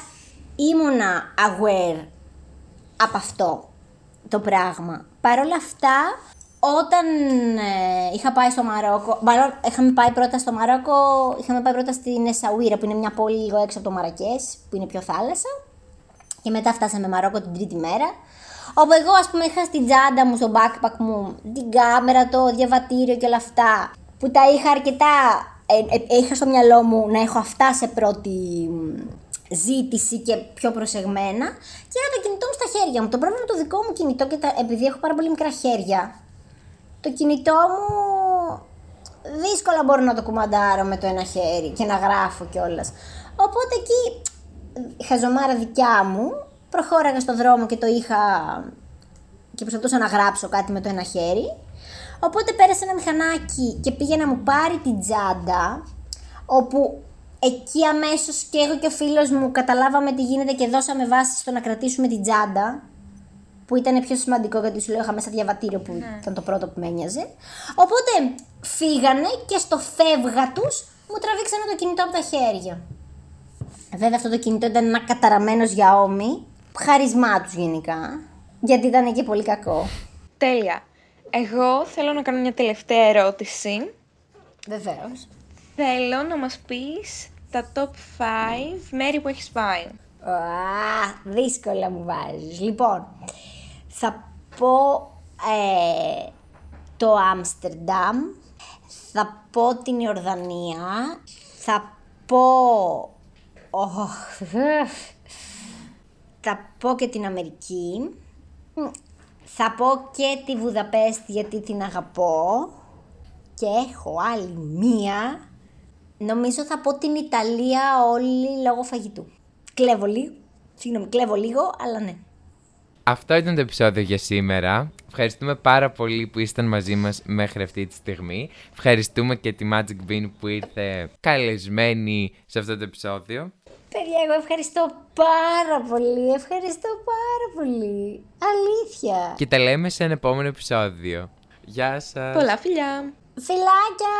ήμουνα aware από αυτό το πράγμα. Παρ' όλα αυτά, όταν ε, είχα πάει στο Μαρόκο, μάλλον είχαμε πάει πρώτα στο Μαρόκο, είχαμε πάει πρώτα στην Εσαουίρα που είναι μια πόλη λίγο έξω από το Μαρακές, που είναι πιο θάλασσα. Και μετά φτάσαμε Μαρόκο την τρίτη μέρα. Όπου εγώ ας πούμε είχα στην τσάντα μου, στο backpack μου, την κάμερα, το διαβατήριο και όλα αυτά. Που τα είχα αρκετά, ε, ε, είχα στο μυαλό μου να έχω αυτά σε πρώτη ζήτηση και πιο προσεγμένα. Και είχα το κινητό μου στα χέρια μου. Το πρόβλημα με το δικό μου κινητό, και τα, επειδή έχω πάρα πολύ μικρά χέρια, το κινητό μου δύσκολα μπορώ να το κουμαντάρω με το ένα χέρι και να γράφω κιόλας. Οπότε εκεί, χαζομάρα δικιά μου, προχώραγα στο δρόμο και το είχα και προσπαθούσα να γράψω κάτι με το ένα χέρι. Οπότε πέρασε ένα μηχανάκι και πήγε να μου πάρει την τσάντα, όπου εκεί αμέσως και εγώ και ο φίλος μου καταλάβαμε τι γίνεται και δώσαμε βάση στο να κρατήσουμε την τσάντα. Που ήταν πιο σημαντικό γιατί σου λέω είχα μέσα διαβατήριο που Ναι. ήταν το πρώτο που με ένοιαζε. Οπότε φύγανε και στο φεύγα τους μου τραβήξανε το κινητό από τα χέρια. Βέβαια αυτό το κινητό ήταν ένα καταραμένος για όμοι. Χαρισμά τους γενικά. Γιατί ήταν και πολύ κακό. Τέλεια. Εγώ θέλω να κάνω μια τελευταία ερώτηση. Βεβαίως. Θέλω να μας πεις τα top 5 μέρη που έχεις πάει. Α, δύσκολα μου βάζεις. Λοιπόν, θα πω ε, το Άμστερνταμ, θα πω την Ιορδανία, θα πω... Οχ, θα πω και την Αμερική, Μ, θα πω και τη Βουδαπέστη γιατί την αγαπώ και έχω άλλη μία. Νομίζω θα πω την Ιταλία όλη λόγω φαγητού. Κλέβω λίγο. Συγγνώμη, κλέβω λίγο, αλλά ναι. Αυτό ήταν το επεισόδιο για σήμερα. Ευχαριστούμε πάρα πολύ που ήσταν μαζί μας μέχρι αυτή τη στιγμή. Ευχαριστούμε και τη Magic Bean που ήρθε καλεσμένη σε αυτό το επεισόδιο. Παιδιά, εγώ ευχαριστώ πάρα πολύ. Ευχαριστώ πάρα πολύ. Αλήθεια. Και τα λέμε σε ένα επόμενο επεισόδιο. Γεια σας. Πολλά φιλιά! Φιλάκια!